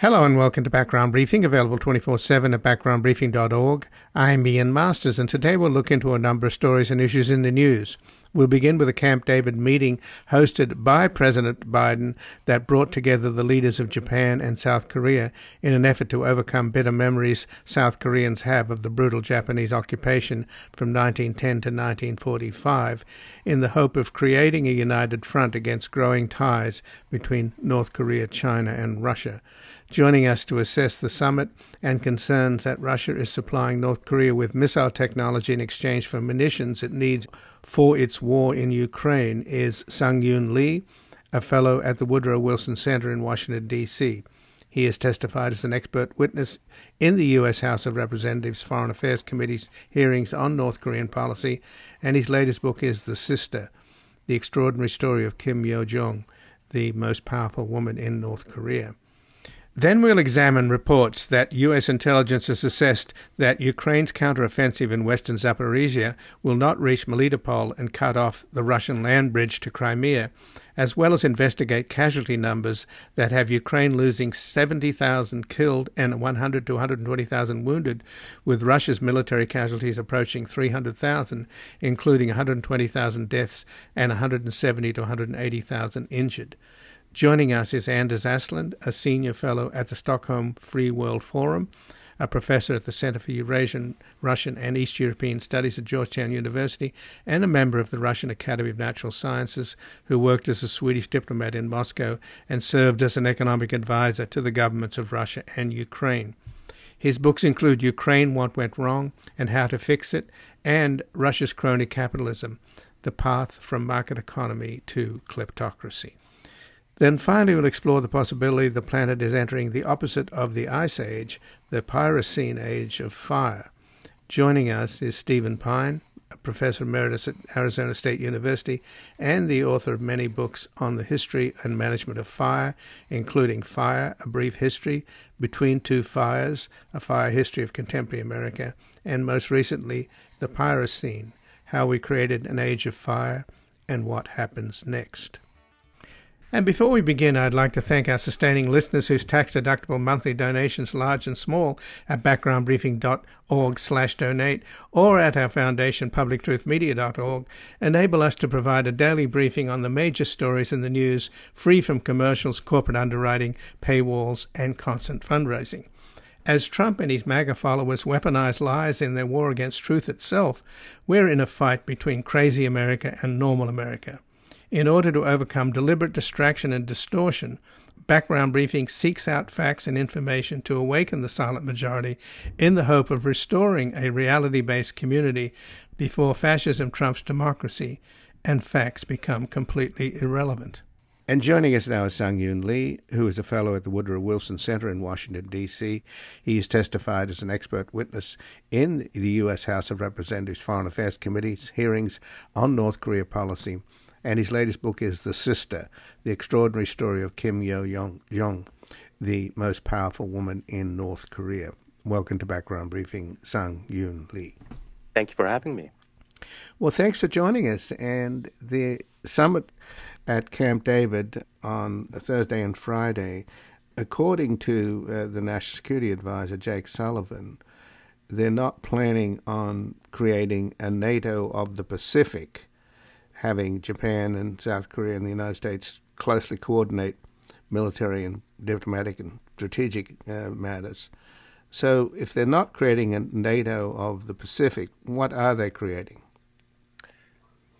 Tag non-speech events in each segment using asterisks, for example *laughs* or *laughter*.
Hello and welcome to Background Briefing, available 24 7 at backgroundbriefing.org. I'm Ian Masters, and today we'll look into a number of stories and issues in the news. We'll begin with a Camp David meeting hosted by President Biden that brought together the leaders of Japan and South Korea in an effort to overcome bitter memories South Koreans have of the brutal Japanese occupation from 1910 to 1945, in the hope of creating a united front against growing ties between North Korea, China, and Russia. Joining us to assess the summit and concerns that Russia is supplying North Korea with missile technology in exchange for munitions it needs for its war in Ukraine is Sung-Yoon Lee, a fellow at the Woodrow Wilson Center in Washington, D.C. He has testified as an expert witness in the U.S. House of Representatives Foreign Affairs Committee's hearings on North Korean policy, and his latest book is The Sister The Extraordinary Story of Kim Yo Jong, the most powerful woman in North Korea. Then we'll examine reports that U.S. intelligence has assessed that Ukraine's counteroffensive in western Zaporizhia will not reach Melitopol and cut off the Russian land bridge to Crimea, as well as investigate casualty numbers that have Ukraine losing 70,000 killed and 100 to 120,000 wounded, with Russia's military casualties approaching 300,000, including 120,000 deaths and 170 to 180,000 injured. Joining us is Anders Aslund, a senior fellow at the Stockholm Free World Forum, a professor at the Center for Eurasian, Russian, and East European Studies at Georgetown University, and a member of the Russian Academy of Natural Sciences, who worked as a Swedish diplomat in Moscow and served as an economic advisor to the governments of Russia and Ukraine. His books include Ukraine What Went Wrong and How to Fix It, and Russia's Crony Capitalism The Path from Market Economy to Kleptocracy. Then finally, we'll explore the possibility the planet is entering the opposite of the Ice Age, the Pyrocene Age of Fire. Joining us is Stephen Pyne, a professor emeritus at Arizona State University and the author of many books on the history and management of fire, including Fire, A Brief History, Between Two Fires, A Fire History of Contemporary America, and most recently, The Pyrocene, How We Created an Age of Fire and What Happens Next. And before we begin, I'd like to thank our sustaining listeners whose tax-deductible monthly donations, large and small, at backgroundbriefing.org slash donate or at our foundation, publictruthmedia.org, enable us to provide a daily briefing on the major stories in the news, free from commercials, corporate underwriting, paywalls, and constant fundraising. As Trump and his MAGA followers weaponize lies in their war against truth itself, we're in a fight between crazy America and normal America. In order to overcome deliberate distraction and distortion, Background Briefing seeks out facts and information to awaken the silent majority in the hope of restoring a reality based community before fascism trumps democracy and facts become completely irrelevant. And joining us now is Sung-Yoon Lee, who is a fellow at the Woodrow Wilson Center in Washington, D.C. He has testified as an expert witness in the U.S. House of Representatives Foreign Affairs Committee's hearings on North Korea policy and his latest book is The Sister The Extraordinary Story of Kim Yo Jong, the most powerful woman in North Korea. Welcome to Background Briefing, Sung Yoon Lee. Thank you for having me. Well, thanks for joining us. And the summit at Camp David on Thursday and Friday, according to uh, the National Security Advisor, Jake Sullivan, they're not planning on creating a NATO of the Pacific having Japan and South Korea and the United States closely coordinate military and diplomatic and strategic uh, matters. So, if they're not creating a NATO of the Pacific, what are they creating?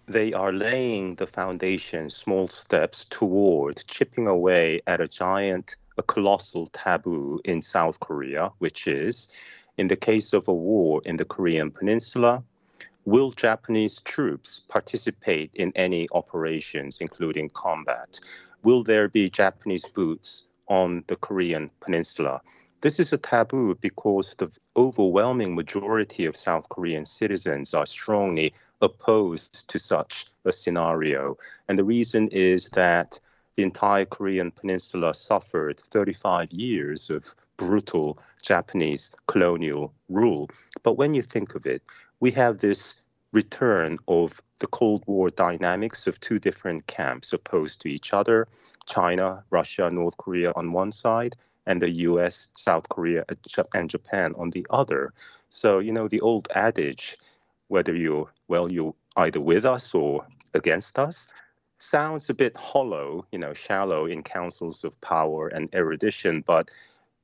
They are laying the foundation, small steps toward chipping away at a giant, a colossal taboo in South Korea, which is in the case of a war in the Korean Peninsula, Will Japanese troops participate in any operations, including combat? Will there be Japanese boots on the Korean peninsula? This is a taboo because the overwhelming majority of South Korean citizens are strongly opposed to such a scenario. And the reason is that the entire Korean peninsula suffered 35 years of brutal Japanese colonial rule. But when you think of it, we have this return of the Cold War dynamics of two different camps opposed to each other China, Russia, North Korea on one side, and the US, South Korea, and Japan on the other. So, you know, the old adage, whether you're, well, you're either with us or against us, sounds a bit hollow, you know, shallow in councils of power and erudition, but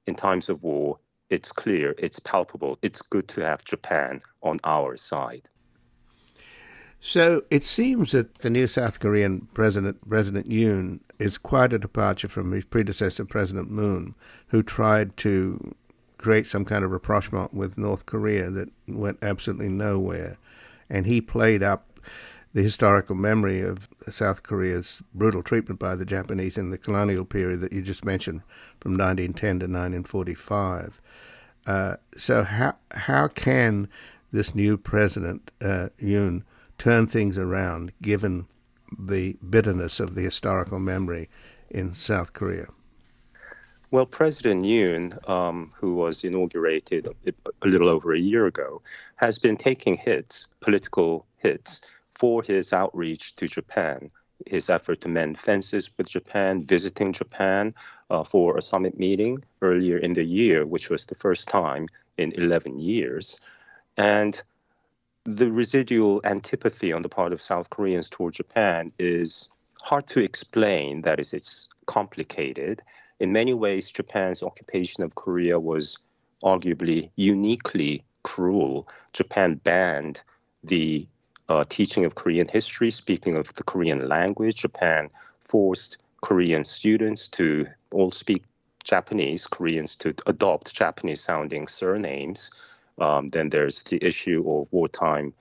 in times of war, it's clear, it's palpable. It's good to have Japan on our side. So it seems that the new South Korean president, President Yoon, is quite a departure from his predecessor, President Moon, who tried to create some kind of rapprochement with North Korea that went absolutely nowhere. And he played up the historical memory of South Korea's brutal treatment by the Japanese in the colonial period that you just mentioned from 1910 to 1945. Uh, so how how can this new president uh, Yoon turn things around, given the bitterness of the historical memory in South Korea? Well, President Yoon, um, who was inaugurated a, a little over a year ago, has been taking hits, political hits, for his outreach to Japan his effort to mend fences with Japan, visiting Japan uh, for a summit meeting earlier in the year, which was the first time in 11 years. And the residual antipathy on the part of South Koreans toward Japan is hard to explain. That is, it's complicated. In many ways, Japan's occupation of Korea was arguably uniquely cruel. Japan banned the uh, teaching of Korean history, speaking of the Korean language. Japan forced Korean students to all speak Japanese, Koreans to adopt Japanese sounding surnames. Um, then there's the issue of wartime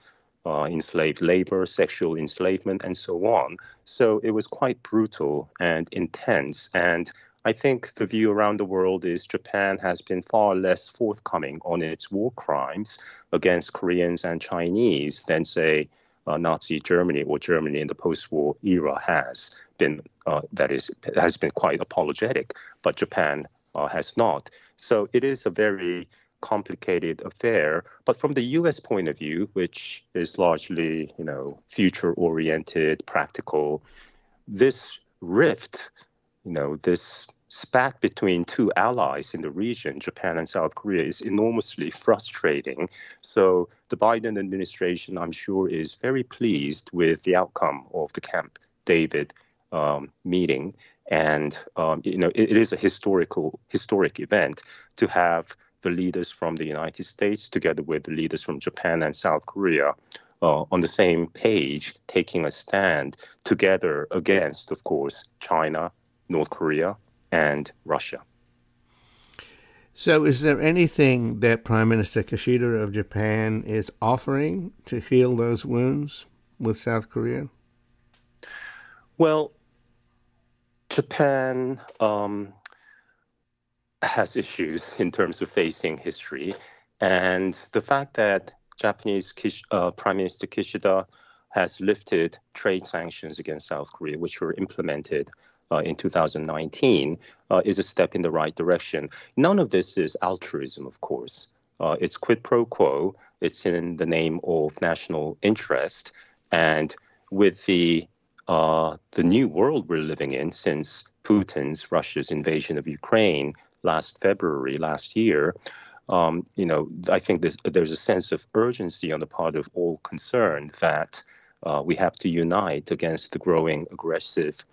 uh, enslaved labor, sexual enslavement, and so on. So it was quite brutal and intense. And I think the view around the world is Japan has been far less forthcoming on its war crimes against Koreans and Chinese than, say, uh, Nazi Germany or Germany in the post-war era has been. Uh, that is has been quite apologetic, but Japan uh, has not. So it is a very complicated affair. But from the U.S. point of view, which is largely you know future-oriented, practical, this rift, you know, this spat between two allies in the region, Japan and South Korea, is enormously frustrating. So the Biden administration, I'm sure, is very pleased with the outcome of the Camp David um, meeting. And um, you know, it, it is a historical historic event to have the leaders from the United States together with the leaders from Japan and South Korea uh, on the same page, taking a stand together against, of course, China, North Korea, and Russia. So, is there anything that Prime Minister Kishida of Japan is offering to heal those wounds with South Korea? Well, Japan um, has issues in terms of facing history, and the fact that Japanese uh, Prime Minister Kishida has lifted trade sanctions against South Korea, which were implemented uh, in 2019 uh, is a step in the right direction. None of this is altruism, of course. Uh, it's quid pro quo. It's in the name of national interest, and with the uh, the new world we're living in since Putin's Russia's invasion of Ukraine last February last year, um, you know, I think this, there's a sense of urgency on the part of all concerned that uh, we have to unite against the growing aggressive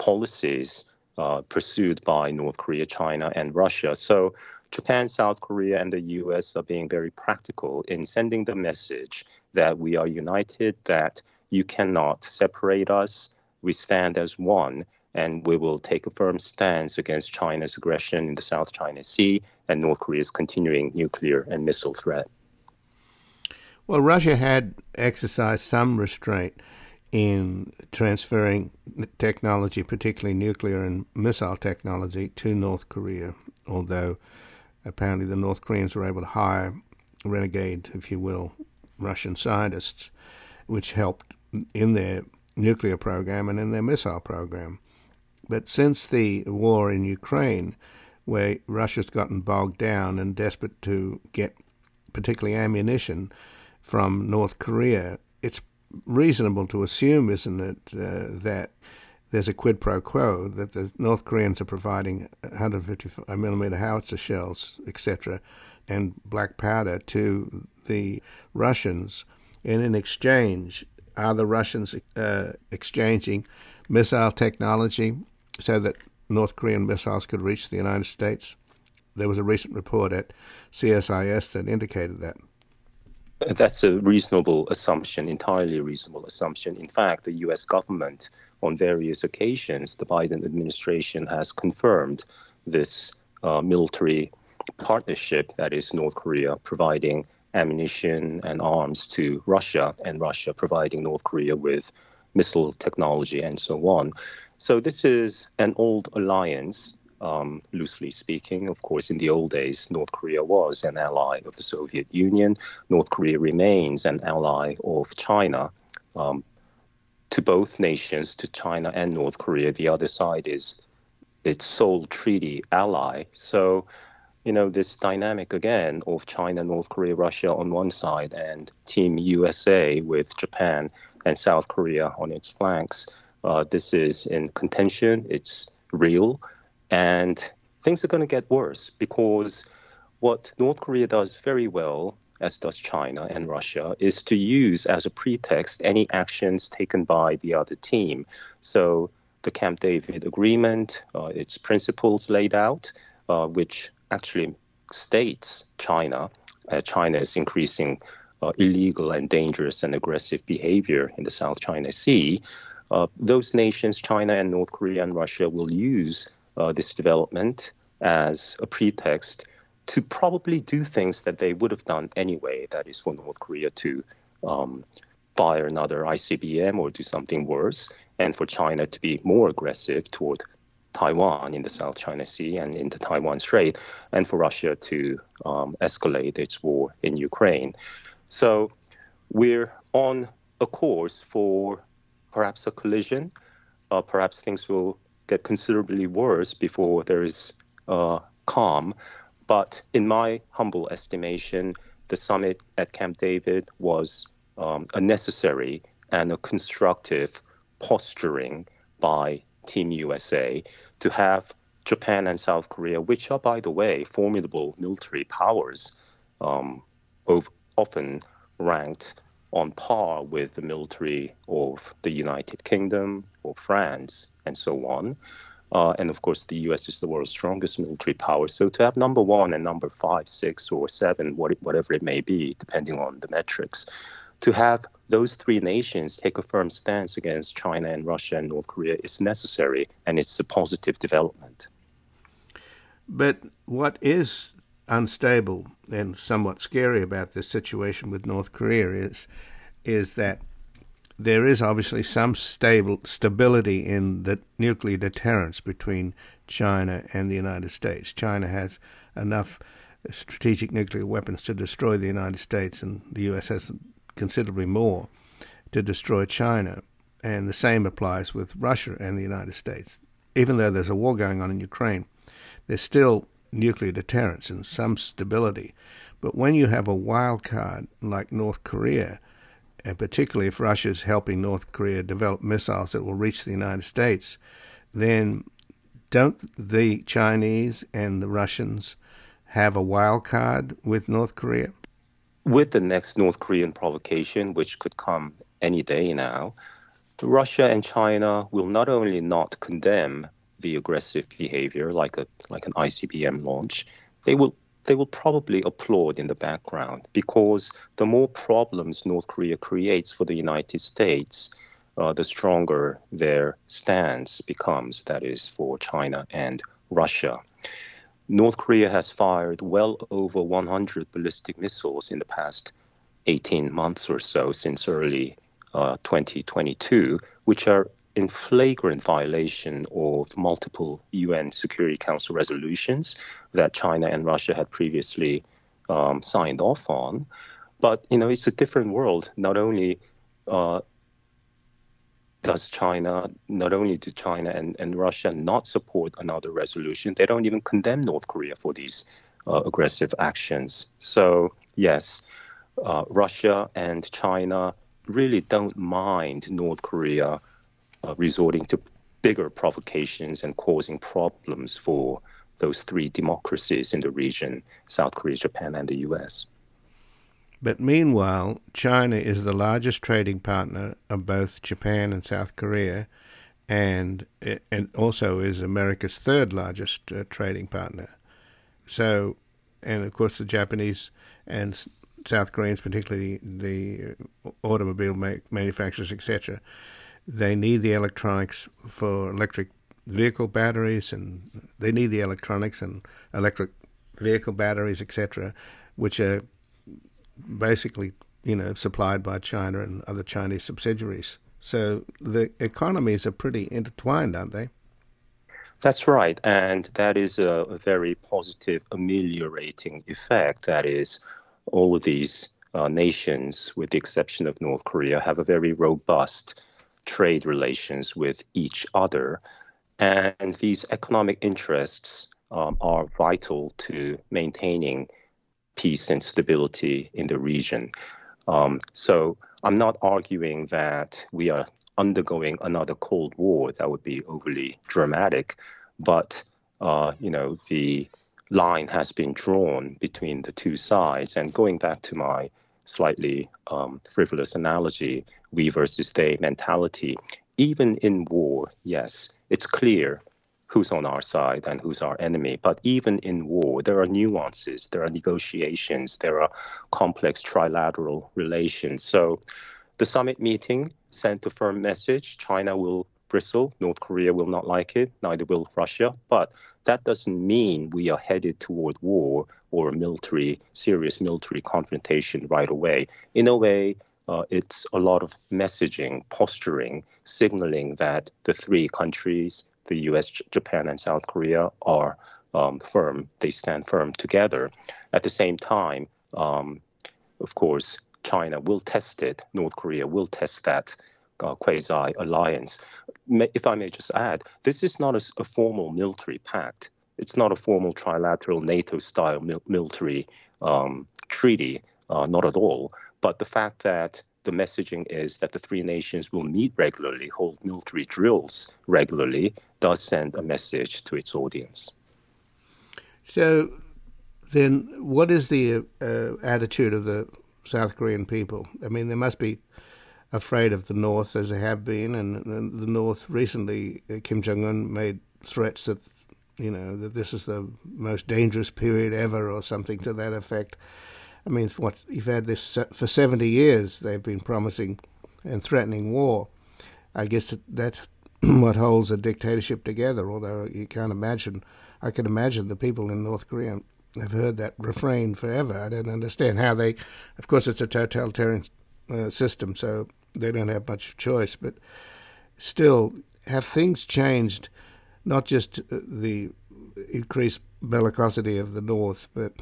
policies uh, pursued by North Korea, China, and Russia. So Japan, South Korea, and the US are being very practical in sending the message that we are united, that you cannot separate us. We stand as one, and we will take a firm stance against China's aggression in the South China Sea and North Korea's continuing nuclear and missile threat. Well, Russia had exercised some restraint in transferring technology, particularly nuclear and missile technology, to North Korea, although apparently the North Koreans were able to hire renegade, if you will, Russian scientists, which helped in their nuclear program and in their missile program. But since the war in Ukraine, where Russia's gotten bogged down and desperate to get particularly ammunition from North Korea, reasonable to assume, isn't it, uh, that there's a quid pro quo that the North Koreans are providing 150 millimeter howitzer shells, etc., and black powder to the Russians, and in exchange, are the Russians uh, exchanging missile technology so that North Korean missiles could reach the United States? There was a recent report at CSIS that indicated that. That's a reasonable assumption, entirely reasonable assumption. In fact, the U.S. government, on various occasions, the Biden administration has confirmed this uh, military partnership that is North Korea providing ammunition and arms to Russia, and Russia providing North Korea with missile technology and so on. So this is an old alliance. Um, loosely speaking, of course, in the old days, North Korea was an ally of the Soviet Union. North Korea remains an ally of China. Um, to both nations, to China and North Korea, the other side is its sole treaty ally. So you know, this dynamic again of China, North Korea, Russia on one side, and Team USA with Japan and South Korea on its flanks. Uh, this is in contention. It's real, and things are going to get worse because what North Korea does very well, as does China and Russia, is to use as a pretext any actions taken by the other team. So the Camp David Agreement, uh, its principles laid out, uh, which actually states China. Uh, China is increasing uh, illegal and dangerous and aggressive behavior in the South China Sea. Uh, those nations, China and North Korea and Russia, will use uh, this development as a pretext to probably do things that they would have done anyway. That is, for North Korea to um, fire another ICBM or do something worse, and for China to be more aggressive toward Taiwan in the South China Sea and in the Taiwan Strait, and for Russia to um, escalate its war in Ukraine. So we're on a course for perhaps a collision. Uh, perhaps things will get considerably worse before there is uh, calm. But in my humble estimation, the summit at Camp David was um, a necessary and a constructive posturing by Team USA to have Japan and South Korea, which are, by the way, formidable military powers, um, often ranked on par with the military of the United Kingdom or France and so on. Uh, and of course, the US is the world's strongest military power. So to have number one and number five, six, or seven, whatever it may be, depending on the metrics, to have those three nations take a firm stance against China and Russia and North Korea is necessary, and it's a positive development. But what is unstable and somewhat scary about this situation with North Korea is is that there is obviously some stable stability in the nuclear deterrence between China and the United States. China has enough strategic nuclear weapons to destroy the United States, and the U.S. has considerably more to destroy China. And the same applies with Russia and the United States. Even though there's a war going on in Ukraine, there's still nuclear deterrence and some stability. But when you have a wild card like North Korea, and particularly if Russia's helping North Korea develop missiles that will reach the United States, then don't the Chinese and the Russians have a wild card with North Korea? with the next North Korean provocation, which could come any day now, Russia and China will not only not condemn the aggressive behavior like a like an ICBM launch, they will they will probably applaud in the background because the more problems North Korea creates for the United States, uh, the stronger their stance becomes. That is for China and Russia. North Korea has fired well over 100 ballistic missiles in the past 18 months or so since early uh, 2022, which are in flagrant violation of multiple UN Security Council resolutions that China and Russia had previously um, signed off on. But you know, it's a different world. Not only uh, does China, not only do China and, and Russia not support another resolution, they don't even condemn North Korea for these uh, aggressive actions. So, yes, uh, Russia and China really don't mind North Korea uh, resorting to bigger provocations and causing problems for those three democracies in the region South Korea, Japan, and the US. But meanwhile, China is the largest trading partner of both Japan and South Korea, and and also is America's third largest uh, trading partner. So, and of course, the Japanese and South Koreans, particularly the automobile manufacturers, etc., they need the electronics for electric vehicle batteries, and they need the electronics and electric vehicle batteries, etc., which are basically, you know, supplied by China and other Chinese subsidiaries. So the economies are pretty intertwined, aren't they? That's right. And that is a, very positive ameliorating effect. That is, all of these uh, nations, with the exception of North Korea, have a very robust trade relations with each other. And these economic interests um, are vital to maintaining peace and stability in the region. Um, so I'm not arguing that we are undergoing another Cold War. That would be overly dramatic. But, uh, you know, the line has been drawn between the two sides. And going back to my slightly um, frivolous analogy, we versus they mentality, even in war, yes, it's clear who's on our side and who's our enemy. But even in war, there are nuances, there are negotiations, there are complex trilateral relations. So the summit meeting sent a firm message China will bristle, North Korea will not like it, neither will Russia. But that doesn't mean we are headed toward war or military, serious military confrontation right away. In a way, uh, it's a lot of messaging, posturing, signaling that the three countries, the US, Japan, and South Korea, are um, firm. They stand firm together. At the same time, um, of course, China will test it, North Korea will test that uh, quasi alliance. If I may just add, this is not a, a, formal military pact. It's not a formal trilateral NATO style mil- military um, treaty, uh, not at all. But the fact that the messaging is that the three nations will meet regularly, hold military drills regularly, does send a message to its audience. So, then, what is the uh, attitude of the South Korean people? I mean, there must be afraid of the North as they have been, and, and the North recently, uh, Kim Jong Un made threats that you know that this is the most dangerous period ever, or something to that effect. I mean, what you've had this for seventy years, they've been promising and threatening war. I guess that's *clears throat* what holds a dictatorship together. Although you can't imagine, I can imagine the people in North Korea have heard that refrain forever. I don't understand how they. Of course, it's a totalitarian uh, system, so they don't have much choice. But still, have things changed? Not just uh, the increased bellicosity of the North, but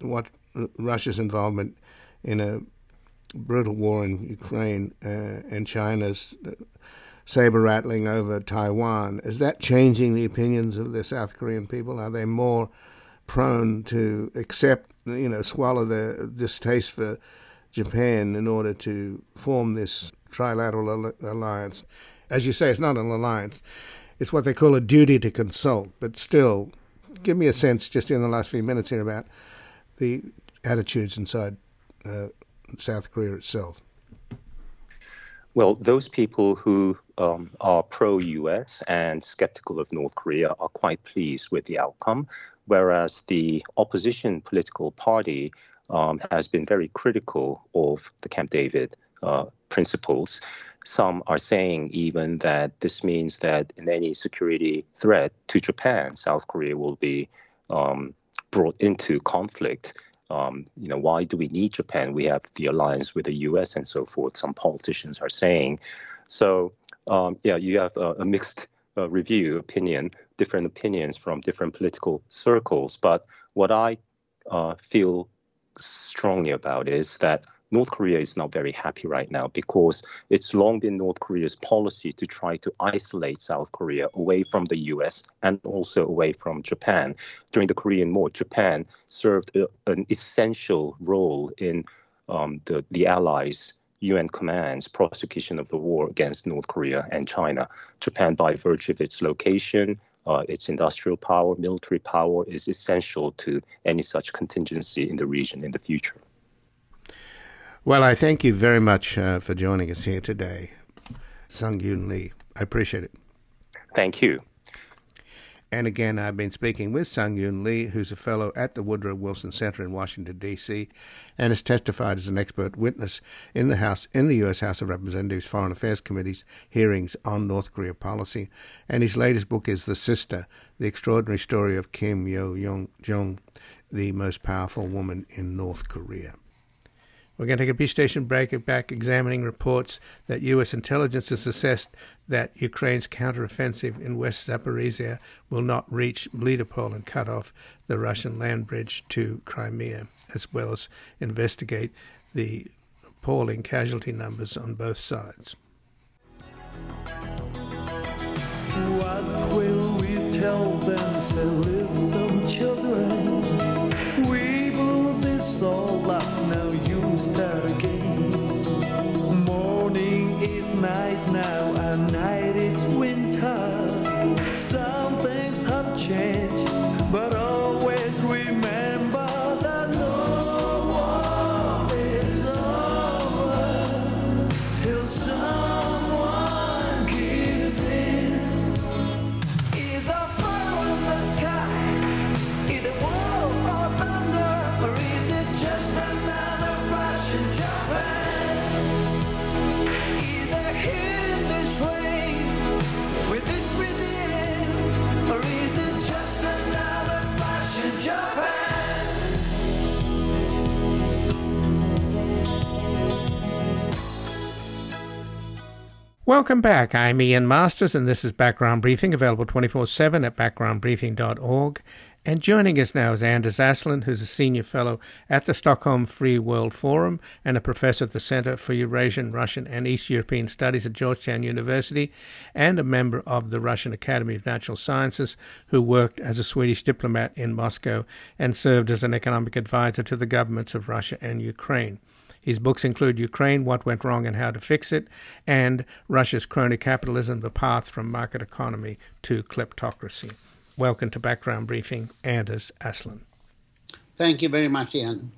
what Russia's involvement in a brutal war in Ukraine uh, and China's uh, saber rattling over Taiwan. Is that changing the opinions of the South Korean people? Are they more prone to accept, you know, swallow their distaste for Japan in order to form this trilateral alliance? As you say, it's not an alliance. It's what they call a duty to consult. But still, give me a sense, just in the last few minutes here, about the attitudes inside uh, South Korea itself? Well, those people who um, are pro US and skeptical of North Korea are quite pleased with the outcome, whereas the opposition political party um, has been very critical of the Camp David uh, principles. Some are saying even that this means that in any security threat to Japan, South Korea will be um, brought into conflict um, you know, why do we need Japan? We have the alliance with the U.S. and so forth. Some politicians are saying. So um, yeah, you have a, a mixed uh, review opinion, different opinions from different political circles. But what I uh, feel strongly about is that North Korea is not very happy right now because it's long been North Korea's policy to try to isolate South Korea away from the US and also away from Japan. During the Korean War, Japan served a, an essential role in um, the, the Allies UN commands prosecution of the war against North Korea and China. Japan, by virtue of its location, uh, its industrial power, military power, is essential to any such contingency in the region in the future. Well, I thank you very much uh, for joining us here today, Sung Yoon Lee. I appreciate it. Thank you. And again, I've been speaking with Sung Yoon Lee, who's a fellow at the Woodrow Wilson Center in Washington, D.C., and has testified as an expert witness in the House, in the U.S. House of Representatives Foreign Affairs Committee's hearings on North Korea policy. And his latest book is The Sister, The Extraordinary Story of Kim Yo Jong, the most powerful woman in North Korea. We're going to take a peace station break back examining reports that U.S. intelligence has assessed that Ukraine's counteroffensive in West Zaporizhia will not reach Melitopol and cut off the Russian land bridge to Crimea, as well as investigate the appalling casualty numbers on both sides. What will we tell them? Welcome back. I'm Ian Masters, and this is Background Briefing, available 24 7 at backgroundbriefing.org. And joining us now is Anders Aslund, who's a senior fellow at the Stockholm Free World Forum and a professor at the Center for Eurasian, Russian, and East European Studies at Georgetown University, and a member of the Russian Academy of Natural Sciences, who worked as a Swedish diplomat in Moscow and served as an economic advisor to the governments of Russia and Ukraine. His books include Ukraine, What Went Wrong and How to Fix It, and Russia's Crony Capitalism, The Path from Market Economy to Kleptocracy. Welcome to Background Briefing, Anders Aslund. Thank you very much, Ian.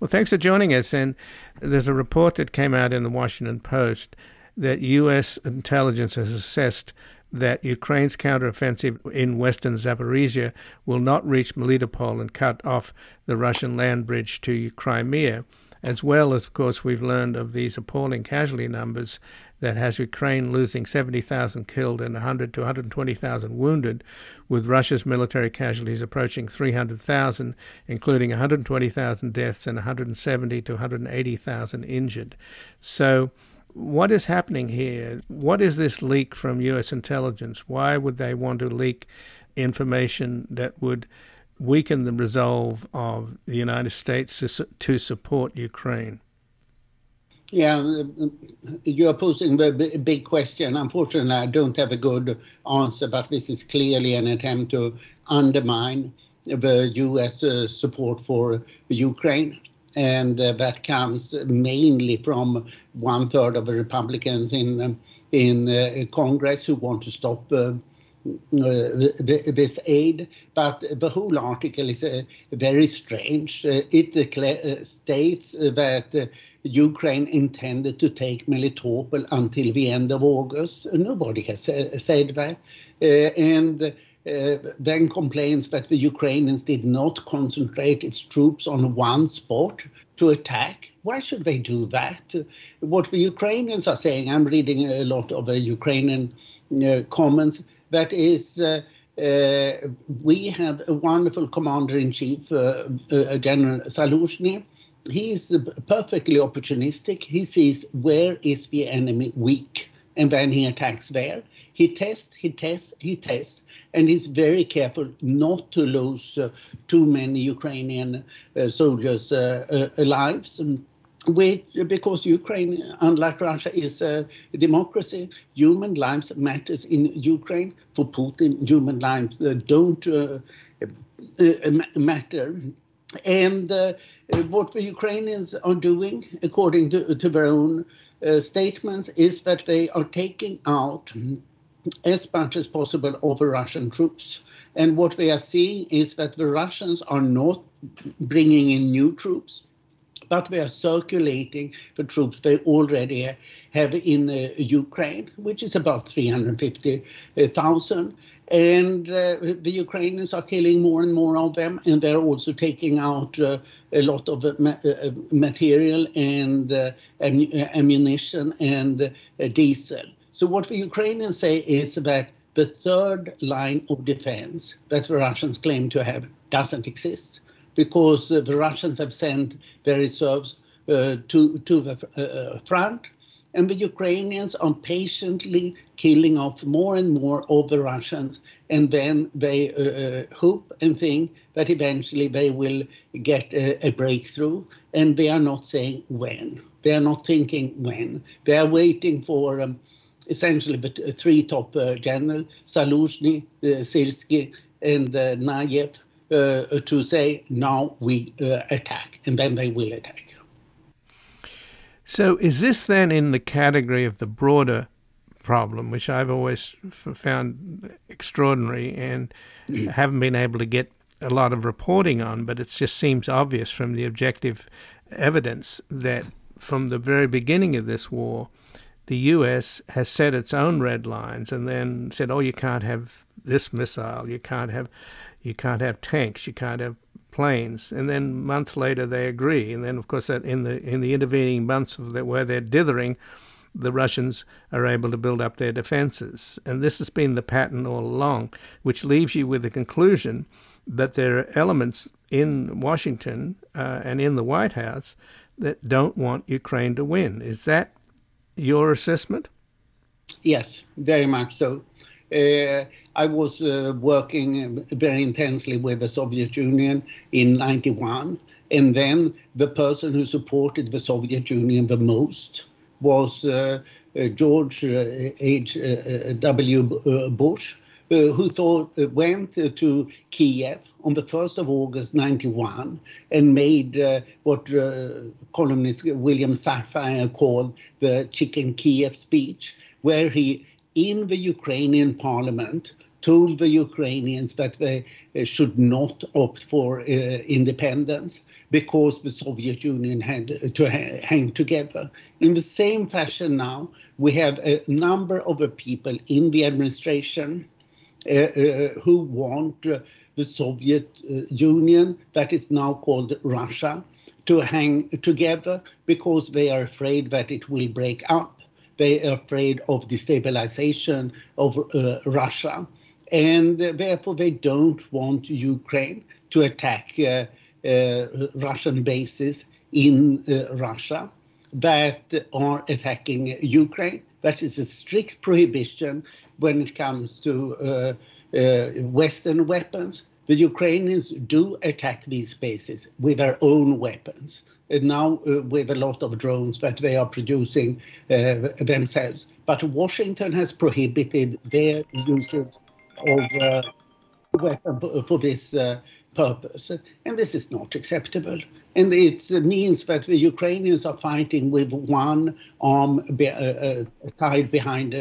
Well, thanks for joining us. And there's a report that came out in the Washington Post that U.S. intelligence has assessed that Ukraine's counteroffensive in western Zaporizhia will not reach Melitopol and cut off the Russian land bridge to Crimea, as well as, of course, we've learned of these appalling casualty numbers that has Ukraine losing 70,000 killed and 100 to 120,000 wounded, with Russia's military casualties approaching 300,000, including 120,000 deaths and 170 to 180,000 injured. So, what is happening here? What is this leak from U.S. intelligence? Why would they want to leak information that would weaken the resolve of the United States to, to support Ukraine? Yeah, you are posing a big question. Unfortunately, I don't have a good answer, but this is clearly an attempt to undermine the U.S. Uh, support for Ukraine. And uh, that comes mainly from one third of the Republicans in in uh, Congress who want to stop uh, this aid, but the whole article is uh, very strange. Uh, it uh, states that Ukraine intended to take Melitopol until the end of August. Nobody has said that. and uh, then complains that the Ukrainians did not concentrate its troops on one spot to attack. Why should they do that? What the Ukrainians are saying, I'm reading a lot of the Ukrainian uh, comments, that is, uh, uh, we have a wonderful commander in chief, uh, General Zaluzhny. He is perfectly opportunistic. He sees where is the enemy weak, and then he attacks there. He tests, he tests, he tests, and he's very careful not to lose uh, too many Ukrainian uh, soldiers' uh, lives. And which, because Ukraine, unlike Russia, is a democracy. Human lives matters in Ukraine. For Putin, human lives uh, don't uh, uh, matter. And uh, what the Ukrainians are doing, according to, to their own uh, statements, is that they are taking out as much as possible of the Russian troops. And what we are seeing is that the Russians are not bringing in new troops, but they are circulating the troops they already have in uh, Ukraine, which is about 350,000. And uh, the Ukrainians are killing more and more of them, and they're also taking out uh, a lot of uh, uh, material and uh, am- ammunition and diesel. So, what the Ukrainians say is that the third line of defense that the Russians claim to have doesn't exist because the Russians have sent their reserves to, to the front and the Ukrainians are patiently killing off more and more of the Russians, and then they uh, uh, hope and think that eventually they will get a, a, breakthrough, and they are not saying when. They are not thinking when. They are waiting for um, essentially the three top uh, generals, Zaluzhny, uh, and uh, Nayev, uh, to say, now we uh, attack, and then they will attack. So, is this then in the category of the broader problem, which I've always found extraordinary and mm. haven't been able to get a lot of reporting on, but it just seems obvious from the objective evidence that from the very beginning of this war, the U.S. has set its own red lines and then said, "Oh, you can't have this missile, you can't have, you can't have tanks, you can't have planes, and then months later they agree, and then of course in the in the intervening months of the, where they're dithering, the Russians are able to build up their defenses, and this has been the pattern all along, which leaves you with the conclusion that there are elements in Washington uh, and in the White House that don't want Ukraine to win. Is that your assessment? Yes, very much so. Uh, I was uh, working very intensely with the Soviet Union in 91. And then the person who supported the Soviet Union the most was uh, uh George H.W. Uh, Bush, who thought went to Kiev on the 1st of August 91 and made uh, what uh, columnist William Safire called the Chicken Kiev speech, where he in the Ukrainian parliament told the Ukrainians that they uh, should not opt for uh, independence because the Soviet Union had to ha- hang together. In the same fashion now, we have a number of people in the administration uh, uh who want the Soviet uh, Union, that is now called Russia, to hang together because they are afraid that it will break up they are afraid of destabilization of uh, Russia. And therefore, they don't want Ukraine to attack uh, uh, Russian bases in uh, Russia that are attacking Ukraine. That is a strict prohibition when it comes to uh, Western weapons. The Ukrainians do attack these bases with their own weapons now uh, with a lot of drones that they are producing uh, themselves. But Washington has prohibited their usage of uh, weapons for this uh, purpose, and this is not acceptable. And it means that the Ukrainians are fighting with one arm be, uh, uh, tied behind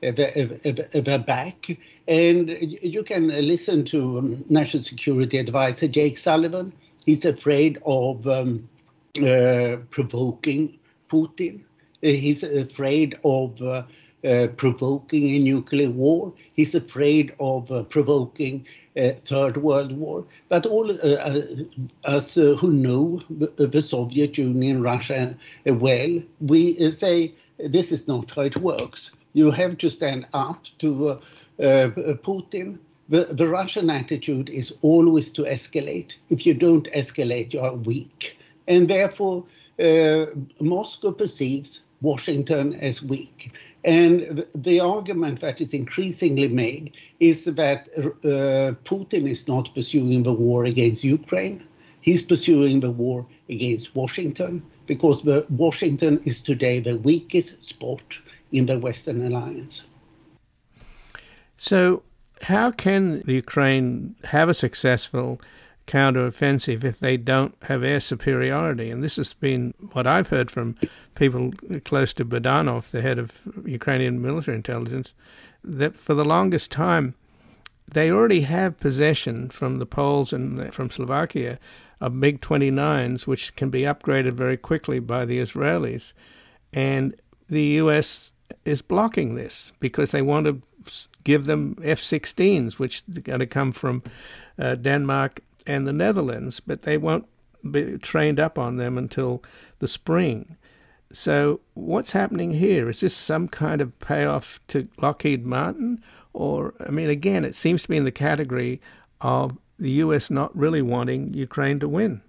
their back. And you can listen to National Security Advisor Jake Sullivan. He's afraid of um, uh, provoking Putin. Uh, he's afraid of uh, uh, provoking a nuclear war. He's afraid of uh, provoking a third world war. But all uh, us who know the Soviet Union, Russia well, we say this is not how it works. You have to stand up to Putin. The, the Russian attitude is always to escalate. If you don't escalate, you are weak and therefore uh, Moscow perceives Washington as weak. And the argument that is increasingly made is that uh, Putin is not pursuing the war against Ukraine. He's pursuing the war against Washington because the, Washington is today the weakest spot in the Western alliance. So, how can Ukraine have a successful counteroffensive if they don't have air superiority. And this has been what I've heard from people close to Budanov, the head of Ukrainian military intelligence, that for the longest time they already have possession from the Poles and from Slovakia of MiG 29s, which can be upgraded very quickly by the Israelis. And the US is blocking this because they want to give them F 16s, which are going to come from uh, Denmark and the Netherlands, but they won't be trained up on them until the spring. So, what's happening here? Is this some kind of payoff to Lockheed Martin? Or, I mean, again, it seems to be in the category of the U.S. not really wanting Ukraine to win.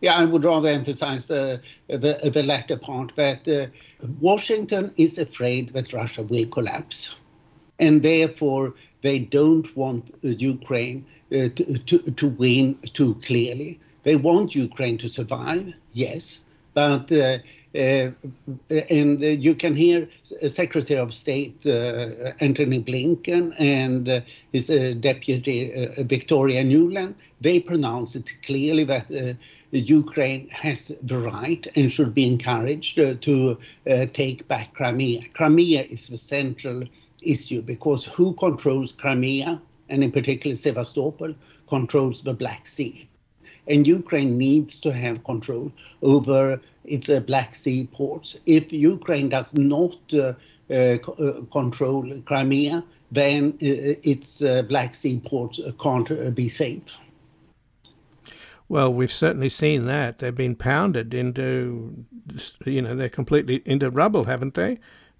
Yeah, I would rather emphasize the, the, the latter part that uh, Washington is afraid that Russia will collapse. And therefore, they don't want uh, Ukraine uh, to, to, to, win too clearly. They want Ukraine to survive, yes, but uh, uh, and you can hear Secretary of State uh, Antony Blinken and uh, his deputy Victoria Nuland. They pronounce it clearly that Ukraine has the right and should be encouraged to take back Crimea. Crimea is the central issue because who controls Crimea and in particular Sevastopol controls the Black Sea and Ukraine needs to have control over its uh, Black Sea ports. If Ukraine does not uh, uh, uh control Crimea, then uh, its uh, Black Sea ports can't be safe. Well, we've certainly seen that. They've been pounded into, you know, they're completely into rubble, haven't they?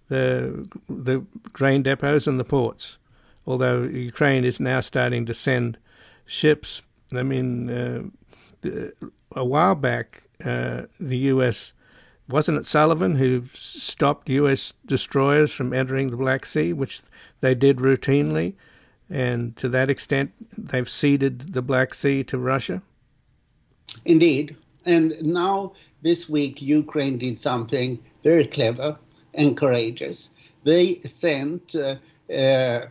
The the grain depots and the ports. Although Ukraine is now starting to send ships. I mean, uh, a while back, uh, the U.S. wasn't it Sullivan who stopped U.S. destroyers from entering the Black Sea, which they did routinely, and to that extent, they've ceded the Black Sea to Russia. Indeed, and now this week, Ukraine did something very clever and courageous. They sent. Uh, uh,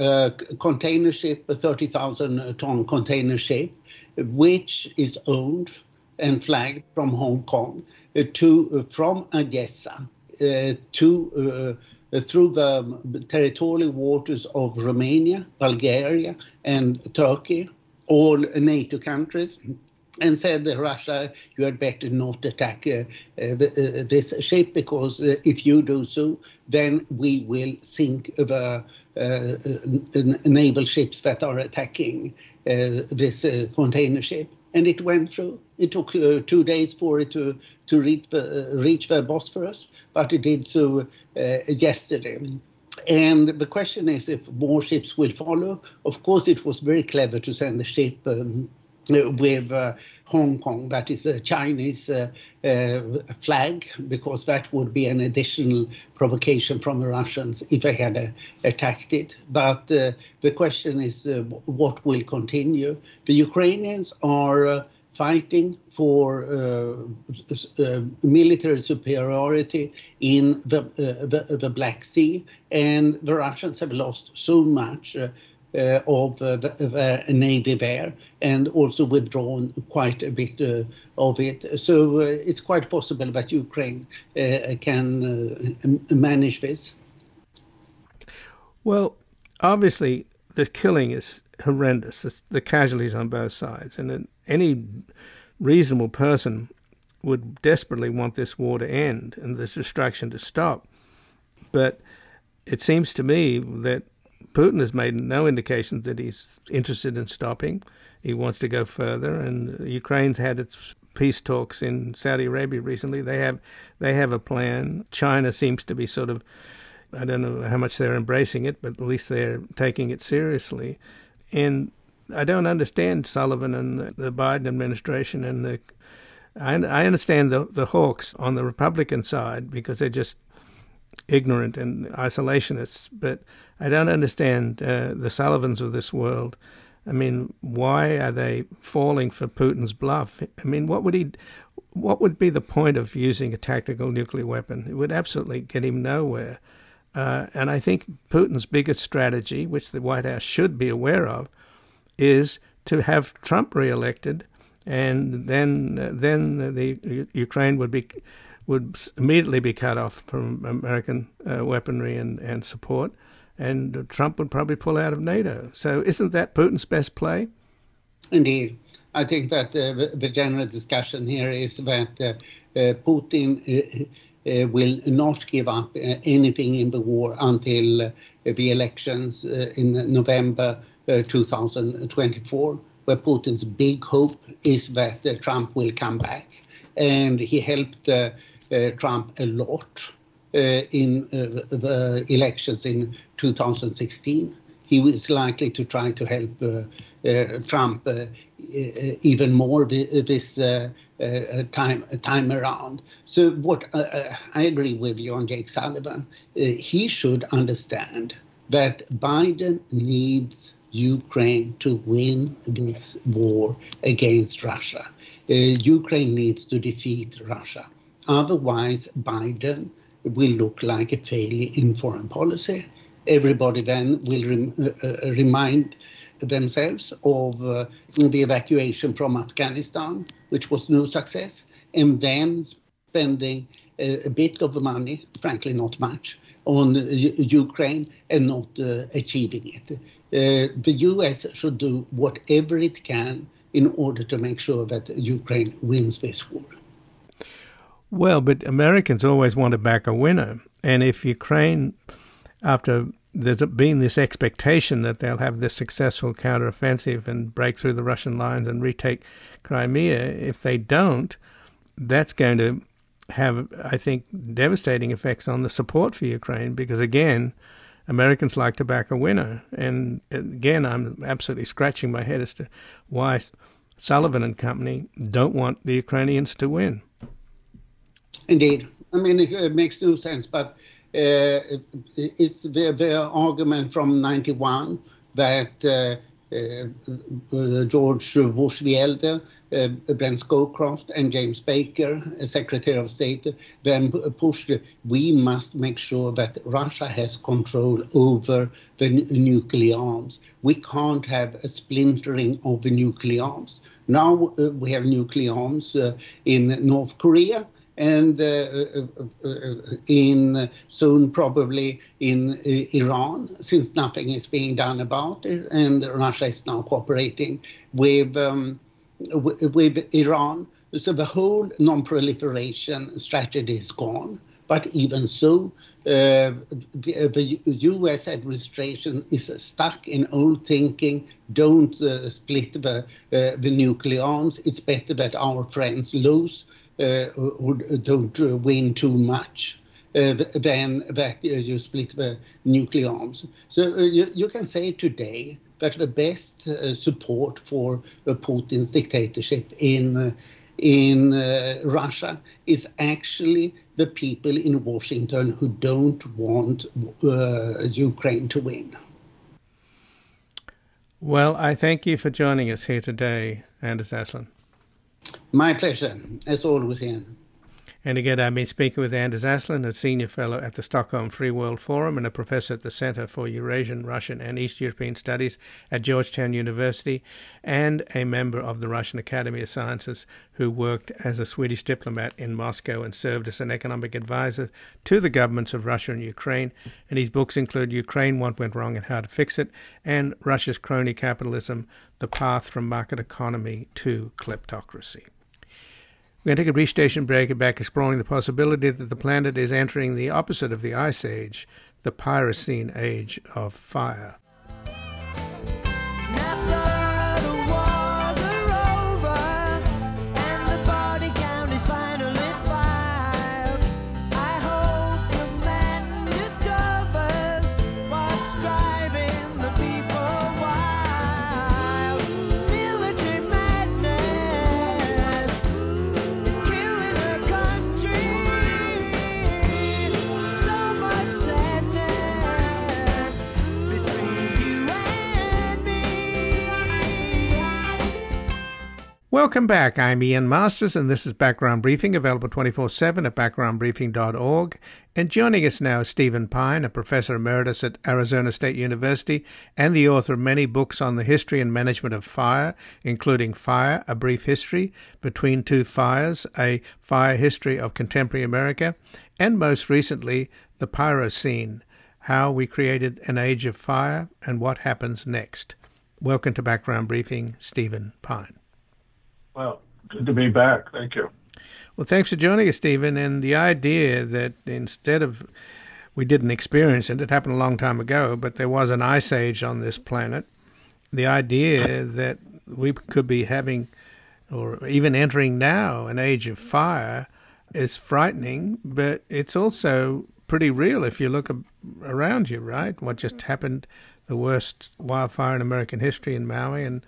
a container ship, a 30,000 ton container ship, which is owned and flagged from Hong Kong uh, to uh, from Odessa uh, to uh, through the territorial waters of Romania, Bulgaria, and Turkey, all NATO countries, and said Russia, you had better not attack uh, uh, this ship because uh, if you do so, then we will sink the naval ships that are attacking this container ship. And it went through. It took two days for it to, to reach, reach the Bosphorus, but it did so yesterday. And the question is if more ships will follow. Of course, it was very clever to send the ship um, with uh, Hong Kong, that is a Chinese uh, uh, flag, because that would be an additional provocation from the Russians if they had uh, attacked it. But uh, the question is uh, what will continue? The Ukrainians are fighting for military superiority in the, the, the, Black Sea, and the Russians have lost so much uh, of uh, the navy there and also withdrawn quite a bit uh, of it. So it's quite possible that Ukraine can manage this. Well, obviously, the killing is horrendous, the casualties on both sides, and any reasonable person would desperately want this war to end and this destruction to stop. But it seems to me that Putin has made no indications that he's interested in stopping. He wants to go further, and Ukraine's had its peace talks in Saudi Arabia recently. They have they have a plan. China seems to be sort of I don't know how much they're embracing it, but at least they're taking it seriously. And I don't understand Sullivan and the Biden administration and the I, I understand the the hawks on the Republican side because they're just ignorant and isolationists, but I don't understand uh, the Sullivans of this world. I mean, why are they falling for Putin's bluff? I mean, what would he, what would be the point of using a tactical nuclear weapon? It would absolutely get him nowhere. Uh, and I think Putin's biggest strategy, which the White House should be aware of, is to have Trump reelected, and then then the Ukraine would be would immediately be cut off from American uh, weaponry and, and support, and Trump would probably pull out of NATO. So, isn't that Putin's best play? Indeed. I think that uh, the general discussion here is that uh, uh Putin uh, uh, will not give up anything in the war until the elections in November 2024, where Putin's big hope is that Trump will come back. And he helped Uh, Trump a lot uh, in uh, the elections in 2016 he was likely to try to help uh, uh, Trump uh, even more this time time around. So what I agree with you on Jake Sullivan. he should understand that Biden needs Ukraine to win this war against Russia. Uh, Ukraine needs to defeat Russia. Otherwise, Biden will look like a failure in foreign policy everybody then will rem, uh, uh, remind themselves of uh, the evacuation from Afghanistan, which was no success, and then spending a, a bit of money, frankly not much, on uh, Ukraine and not uh, achieving it. Uh, the US should do whatever it can in order to make sure that Ukraine wins this war. Well, but Americans always want to back a winner. And if Ukraine after there's been this expectation that they'll have this successful counteroffensive and break through the Russian lines and retake Crimea. If they don't, that's going to have, I think, devastating effects on the support for Ukraine because, again, Americans like to back a winner. And uh, again, I'm absolutely scratching my head as to why Sullivan and company don't want the Ukrainians to win. Indeed. I mean, it, makes no sense, but uh, it's the, the argument from 91 that uh, uh, George Bush the elder, uh, Brent Scowcroft, and James Baker, Secretary of State, then pushed. We must make sure that Russia has control over the n- nuclear arms. We can't have a splintering of the nuclear arms. Now uh, we have nuclear arms uh, in North Korea and uh, uh, uh, in soon probably in Iran, since nothing is being done about it, and Russia is now cooperating with um, with Iran. So the whole non-proliferation strategy is gone. But even so, uh, the, the, U.S. administration is stuck in old thinking. Don't uh, split the, uh, the nuclear arms. It's better that our friends lose uh, don't win too much. Uh, then that uh, you split the nuclear arms. So you, you, can say today that the best support for Putin's dictatorship in in uh, Russia is actually the people in Washington who don't want uh, Ukraine to win. Well, I thank you for joining us here today, Anders Aslund. My pleasure, as always, Ian. And again, I've been speaking with Anders Aslund, a senior fellow at the Stockholm Free World Forum and a professor at the Center for Eurasian, Russian, and East European Studies at Georgetown University, and a member of the Russian Academy of Sciences who worked as a Swedish diplomat in Moscow and served as an economic advisor to the governments of Russia and Ukraine. And his books include Ukraine, What Went Wrong and How to Fix It, and Russia's Crony Capitalism, The Path from Market Economy to Kleptocracy. We're going to take a brief station break and back exploring the possibility that the planet is entering the opposite of the Ice Age, the Pyrocene Age of Fire. Welcome back. I'm Ian Masters, and this is Background Briefing, available 24 7 at backgroundbriefing.org. And joining us now is Stephen Pyne, a professor emeritus at Arizona State University and the author of many books on the history and management of fire, including Fire, A Brief History, Between Two Fires, A Fire History of Contemporary America, and most recently, The Pyrocene, How We Created an Age of Fire and What Happens Next. Welcome to Background Briefing, Stephen Pyne. Well, good to be back. Thank you. Well, thanks for joining us, Stephen. And the idea that instead of we didn't experience it, it happened a long time ago, but there was an ice age on this planet. The idea that we could be having, or even entering now, an age of fire is frightening, but it's also pretty real if you look around you, right? What just happened, the worst wildfire in American history in Maui, and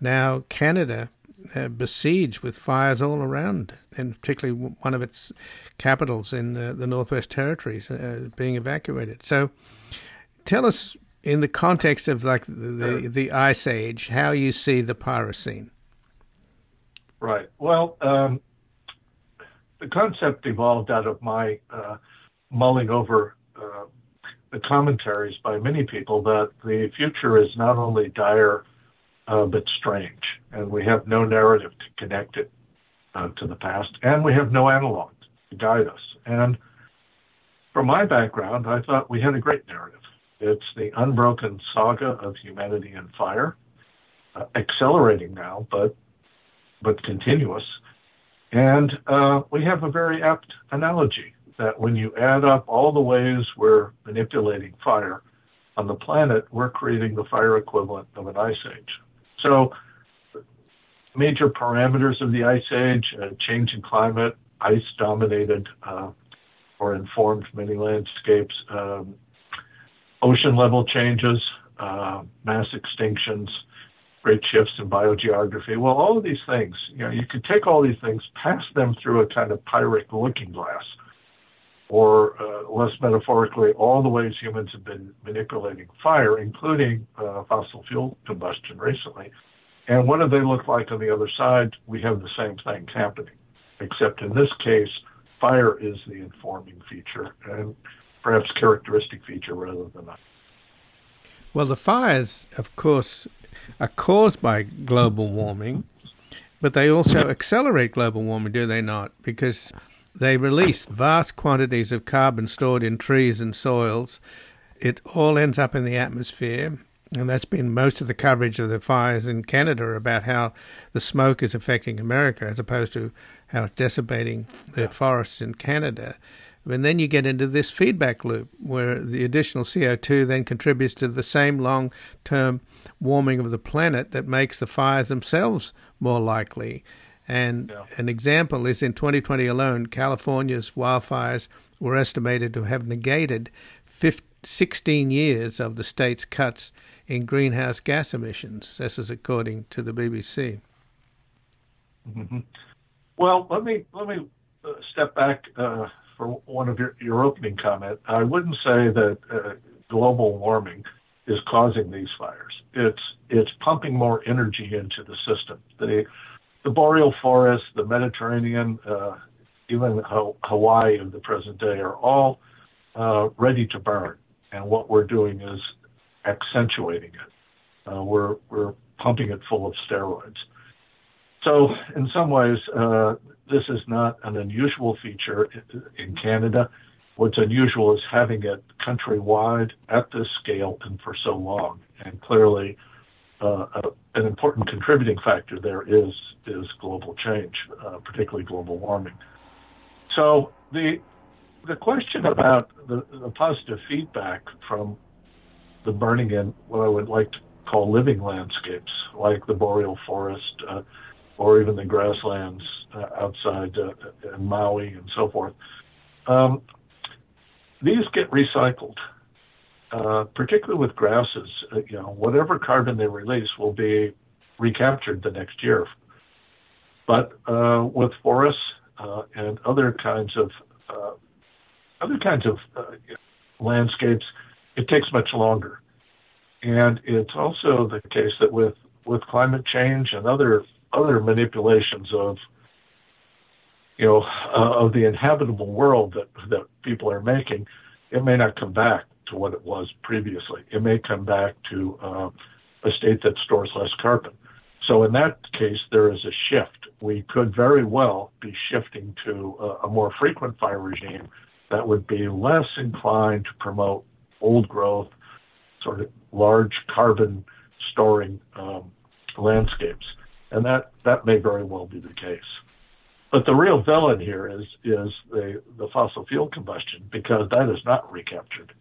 now Canada uh, besieged with fires all around, and particularly one of its capitals in uh, the Northwest Territories uh, being evacuated. So, tell us in the context of like the, the, the ice age, how you see the pyrocene. Right. Well, um, the concept evolved out of my uh, mulling over uh, the commentaries by many people that the future is not only dire uh, but strange. And we have no narrative to connect it uh, to the past, and we have no analog to guide us. And from my background, I thought we had a great narrative. It's the unbroken saga of humanity and fire, uh, accelerating now, but but continuous. And uh, we have a very apt analogy that when you add up all the ways we're manipulating fire on the planet, we're creating the fire equivalent of an ice age. So, major parameters of the ice age, uh, change in climate, ice dominated uh, or informed many landscapes, um, ocean level changes, uh, mass extinctions, great shifts in biogeography. Well, all of these things, you know, you could take all these things, pass them through a kind of Pyric looking glass, or uh, less metaphorically, all the ways humans have been manipulating fire, including uh, fossil fuel combustion recently. And what do they look like on the other side? We have the same things happening, except in this case, fire is the informing feature and perhaps characteristic feature rather than a. Well, the fires, of course, are caused by global warming, but they also accelerate global warming, do they not? Because they release vast quantities of carbon stored in trees and soils. It all ends up in the atmosphere. And that's been most of the coverage of the fires in Canada about how the smoke is affecting America as opposed to how it's decimating the forests in Canada. And then you get into this feedback loop where the additional CO2 then contributes to the same long term warming of the planet that makes the fires themselves more likely. And yeah. an example is in 2020 alone, California's wildfires were estimated to have negated 15, 16 years of the state's cuts in greenhouse gas emissions. This is according to the BBC. Mm-hmm. Well, let me let me uh, step back uh, for one of your, your opening comment. I wouldn't say that uh, global warming is causing these fires. It's it's pumping more energy into the system. The the boreal forest, the Mediterranean, uh, even Hawaii of the present day are all uh, ready to burn. And what we're doing is accentuating it. Uh, we're, we're pumping it full of steroids. So, in some ways, uh, this is not an unusual feature in Canada. What's unusual is having it countrywide at this scale and for so long. And clearly, an important contributing factor there is is global change, uh, particularly global warming. So the the question about the, the, positive feedback from the burning in what I would like to call living landscapes, like the boreal forest uh, or even the grasslands uh, outside uh, in Maui and so forth, um, these get recycled uh, particularly with grasses, uh, you know, whatever carbon they release will be recaptured the next year. But uh, with forests uh, and other kinds of uh, other kinds of landscapes, it takes much longer. And it's also the case that with, with climate change and other other manipulations of you know, of the inhabitable world that that people are making, it may not come back to what it was previously. It may come back to uh, a state that stores less carbon. So in that case, there is a shift. We could very well be shifting to a, a more frequent fire regime that would be less inclined to promote old growth, sort of large carbon storing um, landscapes, and that that may very well be the case. But the real villain here is is the the fossil fuel combustion because that is not recaptured,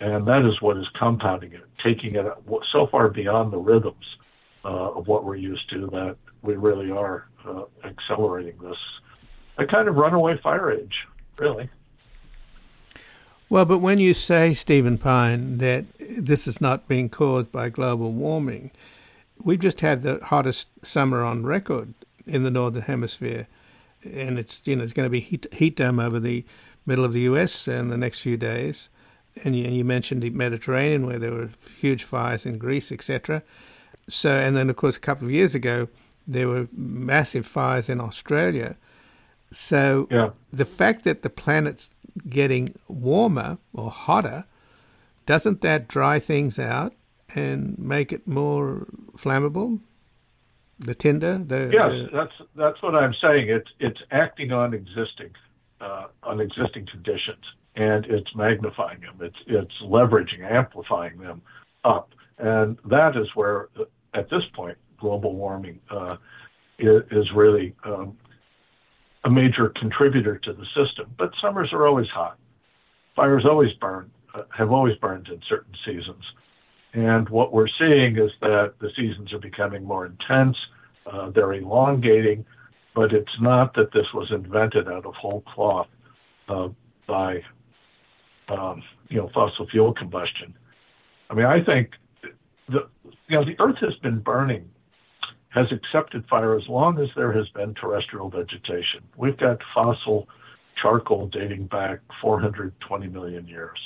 and that is what is compounding it, taking it so far beyond the rhythms uh, of what we're used to that we really are uh, accelerating this a kind of runaway fire age, really. Well, but when you say, Stephen Pyne, that this is not being caused by global warming, we've just had the hottest summer on record in the northern hemisphere, and it's you know it's going to be heat, heat dome over the middle of the U.S. in the next few days. And you, and you mentioned the Mediterranean, where there were huge fires in Greece, etc. So, and then of course a couple of years ago there were massive fires in Australia. So yeah. the fact that the planet's getting warmer or hotter, doesn't that dry things out and make it more flammable? The tinder, the yes, the... that's that's what I'm saying. It's it's acting on existing uh, on existing conditions, and it's magnifying them. It's it's leveraging, amplifying them up, and that is where, at this point, global warming uh, is, is, really um, a major contributor to the system. But summers are always hot. Fires always burn, uh, have always burned in certain seasons. And what we're seeing is that the seasons are becoming more intense, uh, they're elongating, but it's not that this was invented out of whole cloth uh, by um, you know fossil fuel combustion. I mean, I think the you know the Earth has been burning has accepted fire as long as there has been terrestrial vegetation. We've got fossil charcoal dating back 420 million years.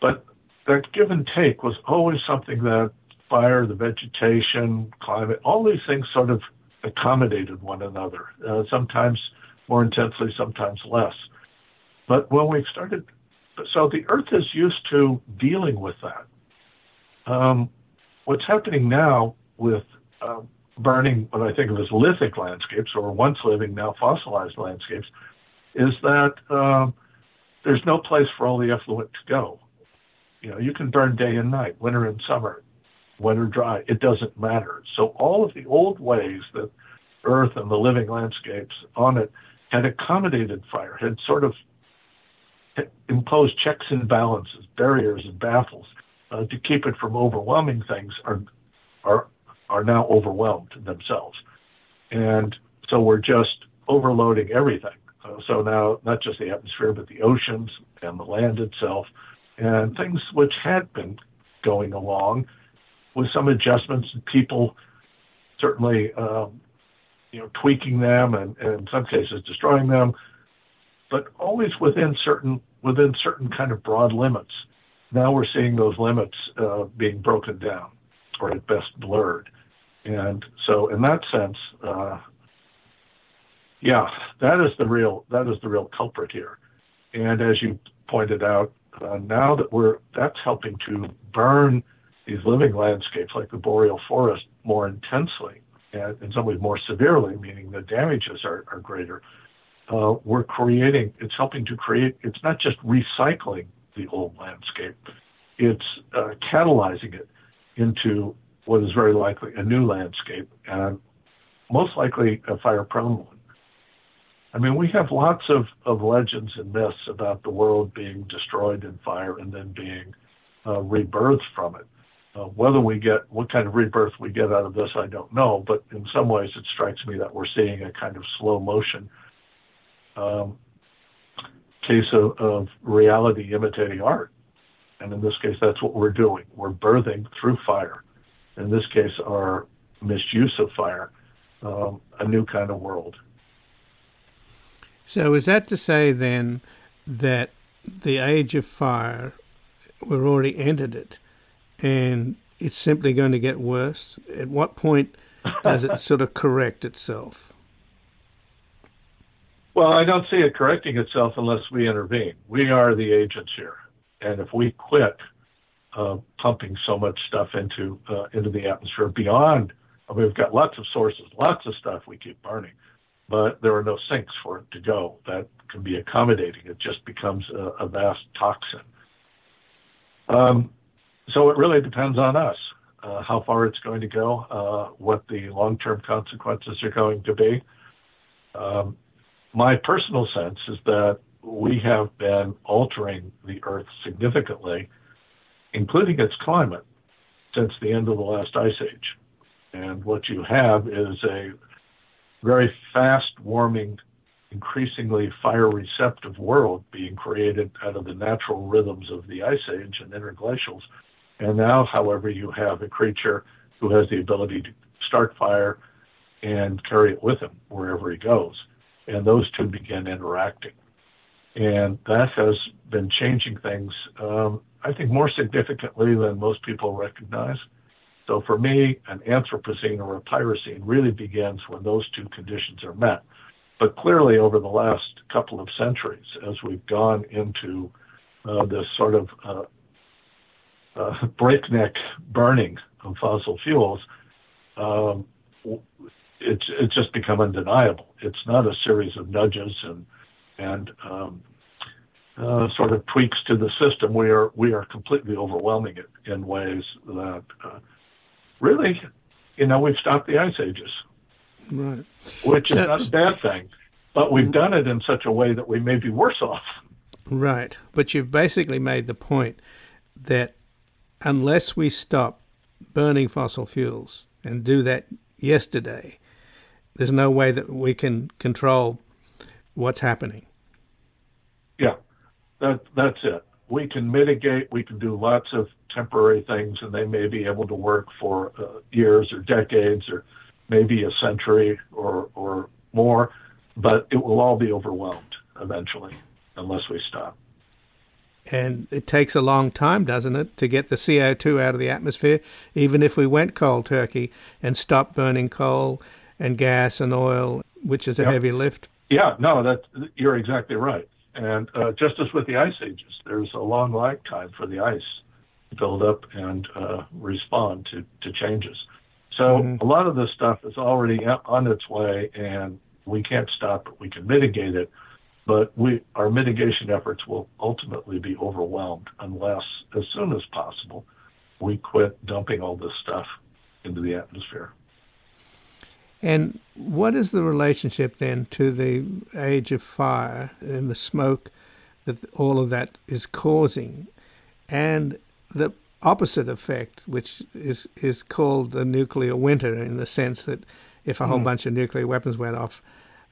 But that give and take was always something that fire, the vegetation, climate, all these things sort of accommodated one another, uh, sometimes more intensely, sometimes less. But when we started, so the Earth is used to dealing with that. Um, what's happening now with uh, burning what I think of as lithic landscapes, or once living, now fossilized landscapes, is that um, there's no place for all the effluent to go. You know, you can burn day and night, winter and summer, wet or dry. It doesn't matter. So all of the old ways that Earth and the living landscapes on it had accommodated fire, had sort of imposed checks and balances, barriers and baffles uh, to keep it from overwhelming things, are are are now overwhelmed themselves. And so we're just overloading everything. Uh, so now, not just the atmosphere, but the oceans and the land itself, and things which had been going along with some adjustments, and people certainly, um, you know, tweaking them and, and in some cases destroying them, but always within certain within certain kind of broad limits. Now we're seeing those limits uh, being broken down, or at best blurred. And so, in that sense, uh, yeah, that is the real that is the real culprit here. And as you pointed out, uh, now that we're that's helping to burn these living landscapes like the boreal forest more intensely and in some ways more severely, meaning the damages are, are greater. Uh, we're creating, it's helping to create, it's not just recycling the old landscape, it's uh, catalyzing it into what is very likely a new landscape and most likely a fire prone one. I mean, we have lots of, of legends and myths about the world being destroyed in fire and then being uh, rebirthed from it. Uh, whether we get what kind of rebirth we get out of this, I don't know. But in some ways, it strikes me that we're seeing a kind of slow motion um, case of, of reality imitating art. And in this case, that's what we're doing. We're birthing through fire in this case, our misuse of fire, um, a new kind of world. So, is that to say then that the age of fire, we've already entered it, and it's simply going to get worse? At what point does it *laughs* sort of correct itself? Well, I don't see it correcting itself unless we intervene. We are the agents here, and if we quit uh, pumping so much stuff into uh, into the atmosphere beyond, I mean, we've got lots of sources, lots of stuff we keep burning, but there are no sinks for it to go that can be accommodating. It just becomes a, a vast toxin. Um, so it really depends on us uh, how far it's going to go, uh, what the long-term consequences are going to be. Um, my personal sense is that we have been altering the Earth significantly, including its climate, since the end of the last ice age. And what you have is a very fast warming, increasingly fire receptive world being created out of the natural rhythms of the ice age and interglacials. And now, however, you have a creature who has the ability to start fire and carry it with him wherever he goes and those two began interacting. And that has been changing things, um, I think, more significantly than most people recognize. So for me, an Anthropocene or a Pyrocene really begins when those two conditions are met. But clearly, over the last couple of centuries, as we've gone into uh, this sort of uh, uh, breakneck burning of fossil fuels, um, it's it's just become undeniable. It's not a series of nudges and and um, uh, sort of tweaks to the system. We are we are completely overwhelming it in ways that uh, really, you know, we've stopped the ice ages, right? Which is not a bad thing, but we've done it in such a way that we may be worse off. Right, but you've basically made the point that unless we stop burning fossil fuels and do that yesterday, there's no way that we can control what's happening. Yeah, that that's it. We can mitigate. We can do lots of temporary things, and they may be able to work for uh, years or decades, or maybe a century or or more. But it will all be overwhelmed eventually, unless we stop. And it takes a long time, doesn't it, to get the CO2 out of the atmosphere, even if we went cold turkey and stopped burning coal and gas and oil, which is a yep. heavy lift. Yeah, no, that you're exactly right. And uh, just as with the ice ages, there's a long lag time for the ice to build up and uh, respond to, to changes. So mm-hmm. a lot of this stuff is already on its way, and we can't stop it. We can mitigate it, but we our mitigation efforts will ultimately be overwhelmed unless, as soon as possible, we quit dumping all this stuff into the atmosphere. And what is the relationship then to the age of fire and the smoke that all of that is causing, and the opposite effect, which is is called the nuclear winter, in the sense that if a whole mm. bunch of nuclear weapons went off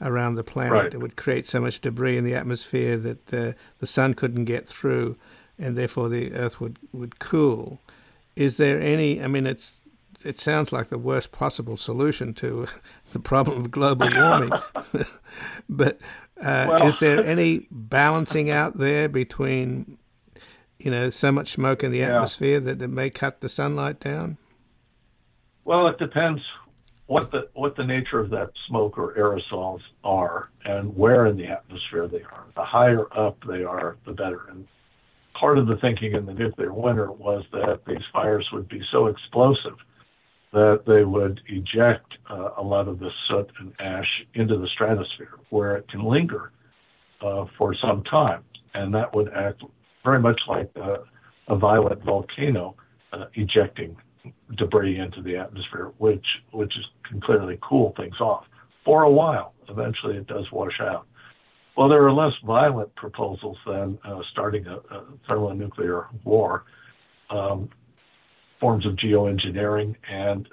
around the planet, right. it would create so much debris in the atmosphere that the the sun couldn't get through, and therefore the Earth would would cool. Is there any? I mean, it's it sounds like the worst possible solution to *laughs* the problem of global warming. *laughs* but uh, well, is there *laughs* any balancing out there between, you know, so much smoke in the yeah. atmosphere that it may cut the sunlight down? Well, it depends what the what the nature of that smoke or aerosols are and where in the atmosphere they are. The higher up they are, the better. And part of the thinking in the nuclear winter was that these fires would be so explosive that they would eject uh, a lot of the soot and ash into the stratosphere where it can linger uh, for some time. And that would act very much like a, violent volcano uh, ejecting debris into the atmosphere, which, which can clearly cool things off for a while. Eventually it does wash out. Well, there are less violent proposals than uh, starting a, a thermonuclear war. Um, forms of geoengineering, and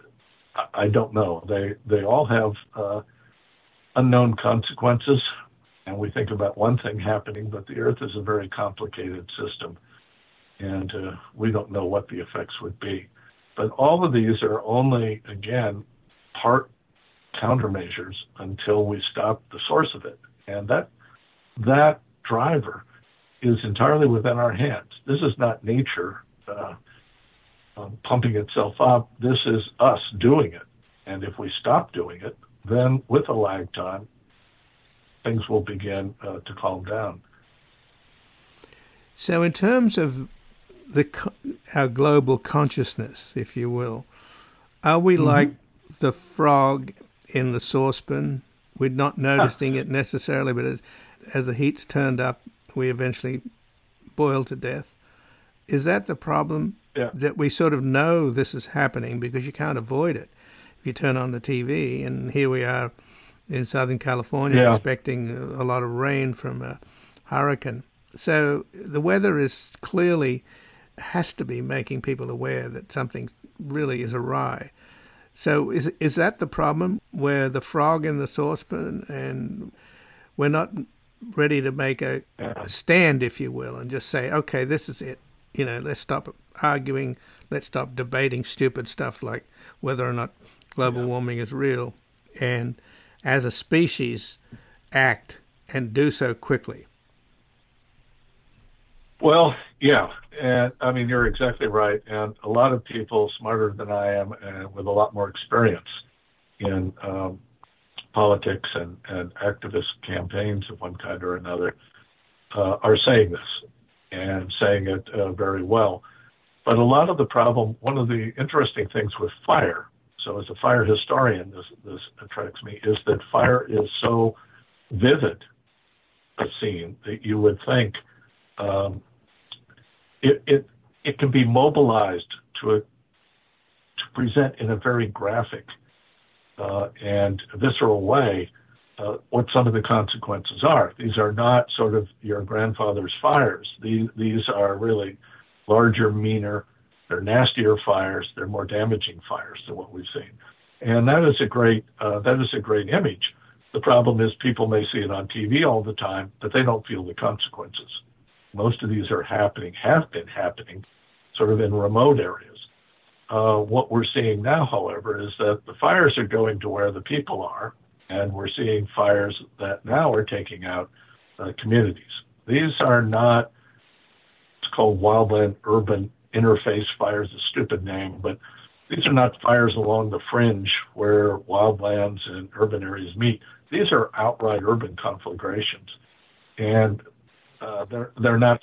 I don't know. They they all have uh, unknown consequences, and we think about one thing happening, but the Earth is a very complicated system, and uh, we don't know what the effects would be. But all of these are only, again, part countermeasures until we stop the source of it, and that that driver is entirely within our hands. This is not nature. Uh, um, pumping itself up. This is us doing it. And if we stop doing it, then with a lag time, things will begin uh, to calm down. So, in terms of the our global consciousness, if you will, are we mm-hmm. like the frog in the saucepan? We're not noticing *laughs* it necessarily, but as, as the heat's turned up, we eventually boil to death. Is that the problem? Yeah. That we sort of know this is happening because you can't avoid it. If you turn on the TV, and here we are in Southern California yeah. expecting a lot of rain from a hurricane. So the weather is clearly has to be making people aware that something really is awry. So is is that the problem where the frog in the saucepan and we're not ready to make a, a stand, if you will, and just say, okay, this is it. You know, let's stop arguing. Let's stop debating stupid stuff like whether or not global yeah. warming is real, and as a species, act and do so quickly. Well, yeah, and I mean you're exactly right, and a lot of people smarter than I am and with a lot more experience in um, politics and, and activist campaigns of one kind or another uh, are saying this and saying it uh, very well. But a lot of the problem, one of the interesting things with fire, so as a fire historian, this, this attracts me, is that fire is so vivid a scene that you would think um, it, it, it can be mobilized to, a, to present in a very graphic uh, and visceral way uh, what some of the consequences are. These are not sort of your grandfather's fires. These, these are really larger, meaner, they're nastier fires. They're more damaging fires than what we've seen, and that is a great uh, that is a great image. The problem is people may see it on TV all the time, but they don't feel the consequences. Most of these are happening, have been happening, sort of in remote areas. Uh, what we're seeing now, however, is that the fires are going to where the people are, and we're seeing fires that now are taking out uh, communities. These are not, called wildland urban interface fires, a stupid name, but these are not fires along the fringe where wildlands and urban areas meet. These are outright urban conflagrations, and uh, they're they're not.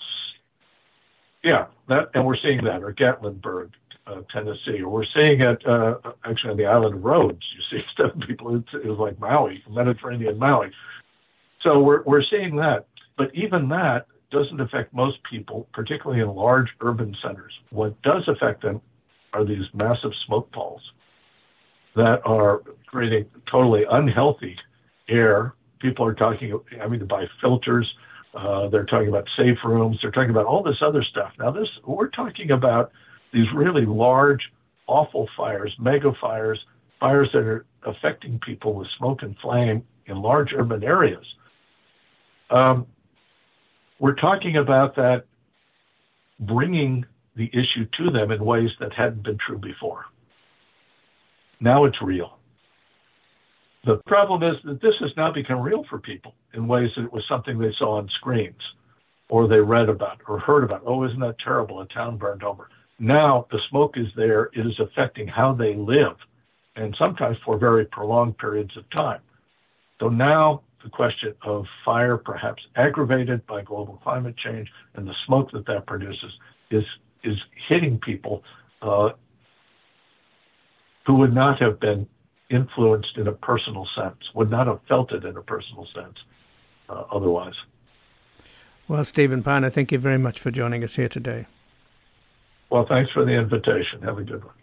Yeah, that and we're seeing that, or Gatlinburg, uh, Tennessee, or we're seeing it uh, actually on the island of Rhodes. You see *laughs* stuff people it's, it's like Maui, Mediterranean Maui. So we're we're seeing that, but even that doesn't affect most people, particularly in large urban centers. What does affect them are these massive smoke balls that are creating totally unhealthy air. People are talking, I mean, to buy filters. Uh, they're talking about safe rooms. They're talking about all this other stuff. Now, this we're talking about these really large, awful fires, mega fires, fires that are affecting people with smoke and flame in large urban areas. Um, we're talking about that bringing the issue to them in ways that hadn't been true before. Now it's real. The problem is that this has now become real for people in ways that it was something they saw on screens or they read about or heard about. Oh, isn't that terrible? A town burned over. Now the smoke is there. It is affecting how they live and sometimes for very prolonged periods of time. So now the question of fire, perhaps aggravated by global climate change and the smoke that that produces, is is hitting people uh, who would not have been influenced in a personal sense, would not have felt it in a personal sense uh, otherwise. Well, Stephen Pyne, thank you very much for joining us here today. Well, thanks for the invitation. Have a good one.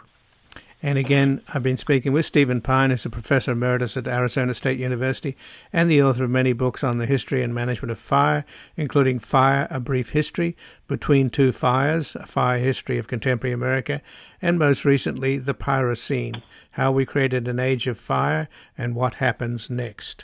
And again, I've been speaking with Stephen Pyne, who's a professor emeritus at Arizona State University and the author of many books on the history and management of fire, including Fire, A Brief History, Between Two Fires, A Fire History of Contemporary America, and most recently, The Pyrocene, How We Created an Age of Fire and What Happens Next.